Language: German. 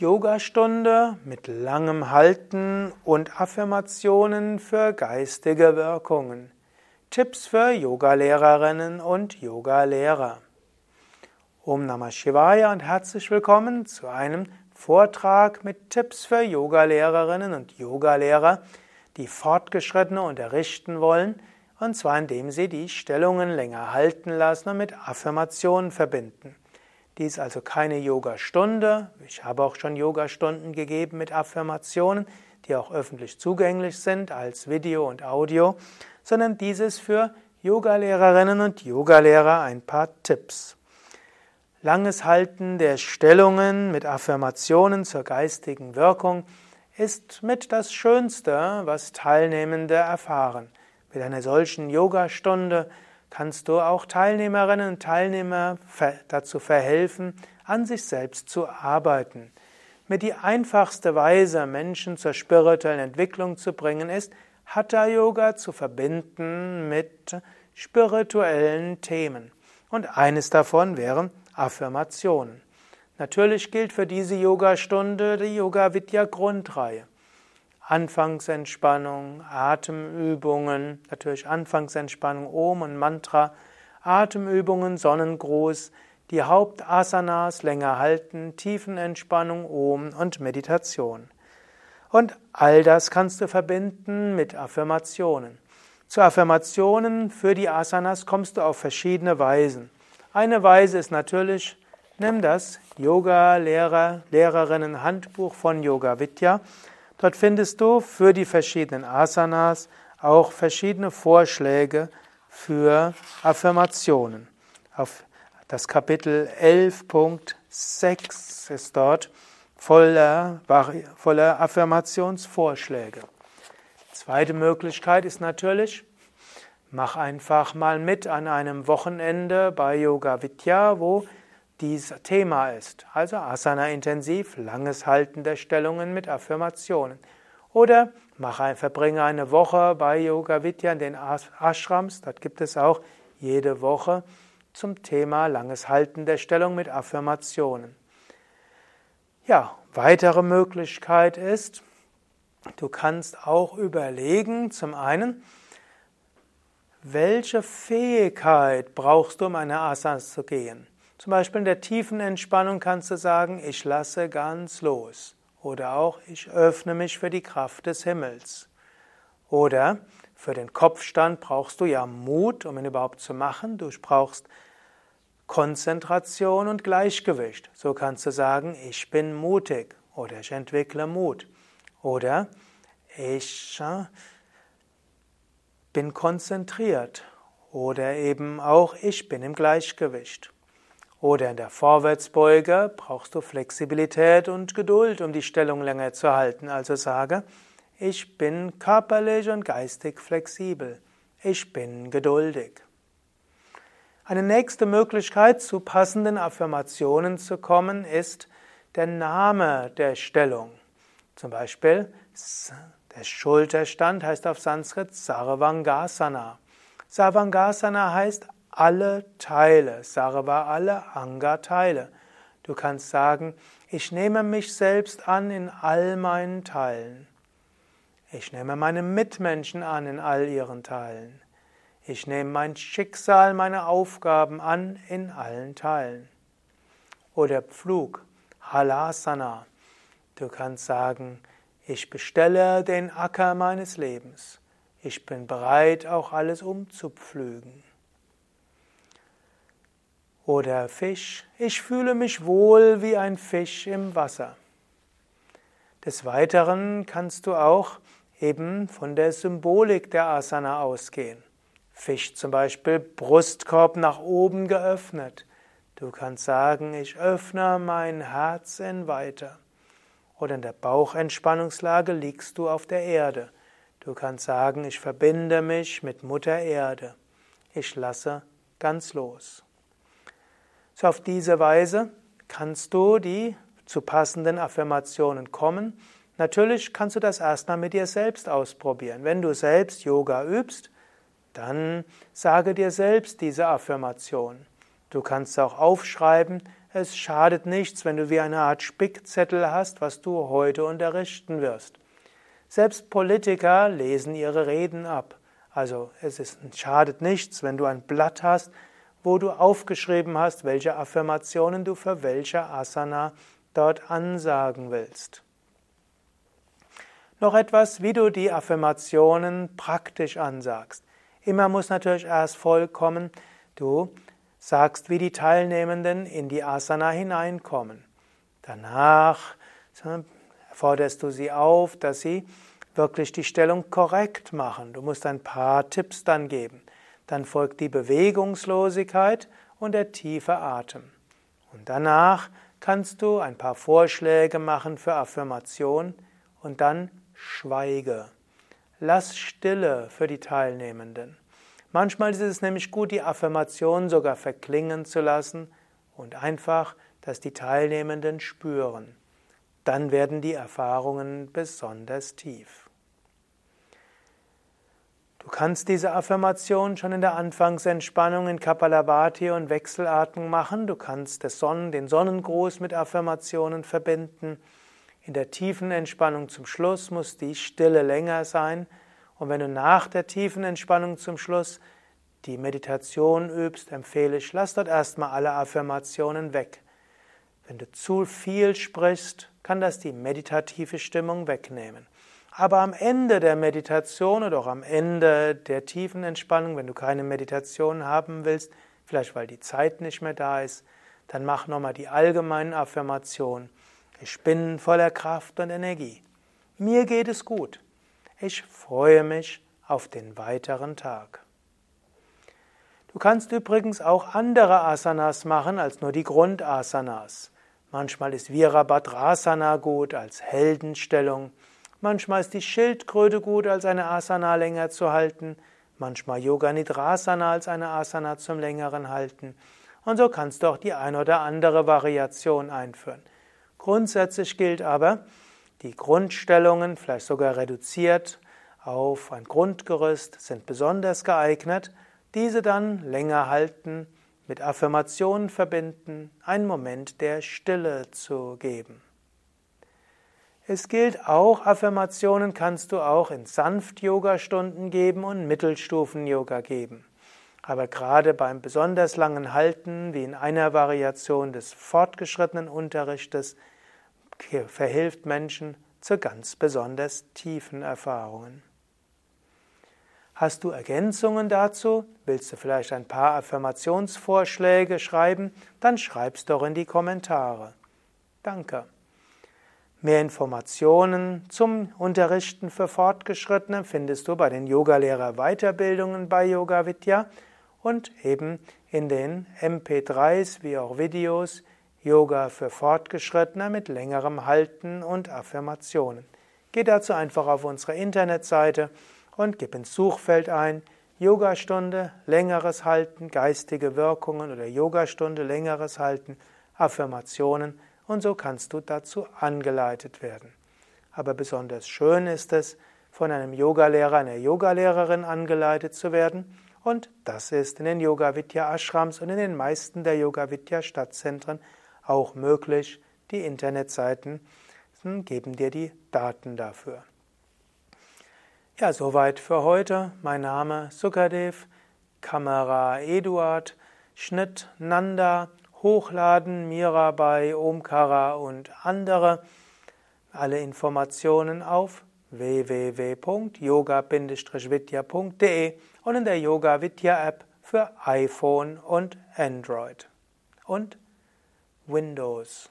Yogastunde mit langem Halten und Affirmationen für geistige Wirkungen. Tipps für Yogalehrerinnen und Yogalehrer. Om Namah Shivaya und herzlich willkommen zu einem Vortrag mit Tipps für Yogalehrerinnen und Yogalehrer, die Fortgeschrittene unterrichten wollen, und zwar indem sie die Stellungen länger halten lassen und mit Affirmationen verbinden. Dies also keine Yogastunde. Ich habe auch schon Yogastunden gegeben mit Affirmationen, die auch öffentlich zugänglich sind als Video und Audio, sondern dieses für Yogalehrerinnen und Yogalehrer ein paar Tipps. Langes Halten der Stellungen mit Affirmationen zur geistigen Wirkung ist mit das Schönste, was Teilnehmende erfahren. Mit einer solchen Yogastunde kannst du auch Teilnehmerinnen und Teilnehmer dazu verhelfen, an sich selbst zu arbeiten. Mit die einfachste Weise, Menschen zur spirituellen Entwicklung zu bringen, ist, Hatha Yoga zu verbinden mit spirituellen Themen. Und eines davon wären Affirmationen. Natürlich gilt für diese Yogastunde die Yoga Vidya Grundreihe. Anfangsentspannung, Atemübungen, natürlich Anfangsentspannung, Om und Mantra, Atemübungen, Sonnengruß, die Hauptasanas länger halten, Tiefenentspannung, Om und Meditation. Und all das kannst du verbinden mit Affirmationen. Zu Affirmationen für die Asanas kommst du auf verschiedene Weisen. Eine Weise ist natürlich, nimm das Yoga-Lehrer, Lehrerinnen-Handbuch von Yoga Vidya Dort findest du für die verschiedenen Asanas auch verschiedene Vorschläge für Affirmationen. Auf das Kapitel 11.6 ist dort voller, voller Affirmationsvorschläge. Zweite Möglichkeit ist natürlich, mach einfach mal mit an einem Wochenende bei Yoga Vidya, wo dies Thema ist. Also Asana intensiv, langes Halten der Stellungen mit Affirmationen. Oder mache, verbringe eine Woche bei Yoga Vidya in den Ashrams. Dort gibt es auch jede Woche zum Thema langes Halten der Stellung mit Affirmationen. Ja, weitere Möglichkeit ist, du kannst auch überlegen, zum einen, welche Fähigkeit brauchst du, um eine Asana zu gehen? Zum Beispiel in der tiefen Entspannung kannst du sagen, ich lasse ganz los. Oder auch, ich öffne mich für die Kraft des Himmels. Oder für den Kopfstand brauchst du ja Mut, um ihn überhaupt zu machen. Du brauchst Konzentration und Gleichgewicht. So kannst du sagen, ich bin mutig oder ich entwickle Mut. Oder ich äh, bin konzentriert. Oder eben auch, ich bin im Gleichgewicht. Oder in der Vorwärtsbeuge brauchst du Flexibilität und Geduld, um die Stellung länger zu halten. Also sage, ich bin körperlich und geistig flexibel. Ich bin geduldig. Eine nächste Möglichkeit, zu passenden Affirmationen zu kommen, ist der Name der Stellung. Zum Beispiel, der Schulterstand heißt auf Sanskrit Sarvangasana. Sarvangasana heißt alle Teile, Sarva alle Anga-Teile. Du kannst sagen, ich nehme mich selbst an in all meinen Teilen. Ich nehme meine Mitmenschen an in all ihren Teilen. Ich nehme mein Schicksal, meine Aufgaben an in allen Teilen. Oder Pflug, Halasana. Du kannst sagen, ich bestelle den Acker meines Lebens. Ich bin bereit, auch alles umzupflügen. Oder Fisch, ich fühle mich wohl wie ein Fisch im Wasser. Des Weiteren kannst du auch eben von der Symbolik der Asana ausgehen. Fisch zum Beispiel Brustkorb nach oben geöffnet. Du kannst sagen, ich öffne mein Herz in weiter. Oder in der Bauchentspannungslage liegst du auf der Erde. Du kannst sagen, ich verbinde mich mit Mutter Erde. Ich lasse ganz los. So auf diese Weise kannst du die zu passenden Affirmationen kommen. Natürlich kannst du das erstmal mit dir selbst ausprobieren. Wenn du selbst Yoga übst, dann sage dir selbst diese Affirmation. Du kannst auch aufschreiben, es schadet nichts, wenn du wie eine Art Spickzettel hast, was du heute unterrichten wirst. Selbst Politiker lesen ihre Reden ab. Also es ist, schadet nichts, wenn du ein Blatt hast, wo du aufgeschrieben hast, welche Affirmationen du für welche Asana dort ansagen willst. Noch etwas, wie du die Affirmationen praktisch ansagst. Immer muss natürlich erst vollkommen, du sagst, wie die Teilnehmenden in die Asana hineinkommen. Danach forderst du sie auf, dass sie wirklich die Stellung korrekt machen. Du musst ein paar Tipps dann geben. Dann folgt die Bewegungslosigkeit und der tiefe Atem. Und danach kannst du ein paar Vorschläge machen für Affirmation und dann schweige. Lass Stille für die Teilnehmenden. Manchmal ist es nämlich gut, die Affirmation sogar verklingen zu lassen und einfach, dass die Teilnehmenden spüren. Dann werden die Erfahrungen besonders tief. Kannst diese Affirmation schon in der Anfangsentspannung in Kapalabhati und Wechselatmung machen. Du kannst Sonnen, den Sonnengruß mit Affirmationen verbinden. In der tiefen Entspannung zum Schluss muss die Stille länger sein. Und wenn du nach der tiefen Entspannung zum Schluss die Meditation übst, empfehle ich, lass dort erstmal alle Affirmationen weg. Wenn du zu viel sprichst, kann das die meditative Stimmung wegnehmen. Aber am Ende der Meditation oder auch am Ende der tiefen Entspannung, wenn du keine Meditation haben willst, vielleicht weil die Zeit nicht mehr da ist, dann mach nochmal die allgemeinen Affirmationen. Ich bin voller Kraft und Energie. Mir geht es gut. Ich freue mich auf den weiteren Tag. Du kannst übrigens auch andere Asanas machen als nur die Grundasanas. Manchmal ist Virabhadrasana gut als Heldenstellung. Manchmal ist die Schildkröte gut, als eine Asana länger zu halten. Manchmal Yoga Nidrasana als eine Asana zum längeren Halten. Und so kannst du auch die ein oder andere Variation einführen. Grundsätzlich gilt aber, die Grundstellungen, vielleicht sogar reduziert auf ein Grundgerüst, sind besonders geeignet. Diese dann länger halten, mit Affirmationen verbinden, einen Moment der Stille zu geben. Es gilt auch, Affirmationen kannst du auch in Sanft-Yoga-Stunden geben und Mittelstufen-Yoga geben. Aber gerade beim besonders langen Halten, wie in einer Variation des fortgeschrittenen Unterrichtes, verhilft Menschen zu ganz besonders tiefen Erfahrungen. Hast du Ergänzungen dazu? Willst du vielleicht ein paar Affirmationsvorschläge schreiben? Dann schreib's doch in die Kommentare. Danke. Mehr Informationen zum Unterrichten für Fortgeschrittene findest du bei den Yogalehrer Weiterbildungen bei Yoga Vidya und eben in den MP3s wie auch Videos Yoga für Fortgeschrittene mit längerem Halten und Affirmationen. Geh dazu einfach auf unsere Internetseite und gib ins Suchfeld ein Yogastunde, längeres Halten, geistige Wirkungen oder Yogastunde, längeres Halten, Affirmationen und so kannst du dazu angeleitet werden. Aber besonders schön ist es, von einem Yogalehrer, einer Yogalehrerin angeleitet zu werden und das ist in den Yoga Vidya Ashrams und in den meisten der Yoga Vidya Stadtzentren auch möglich. Die Internetseiten geben dir die Daten dafür. Ja, soweit für heute. Mein Name Sukadev, Kamera Eduard, Schnitt Nanda. Hochladen, Mirabai, Omkara und andere. Alle Informationen auf www.yoga-vidya.de und in der Yoga Vidya App für iPhone und Android und Windows.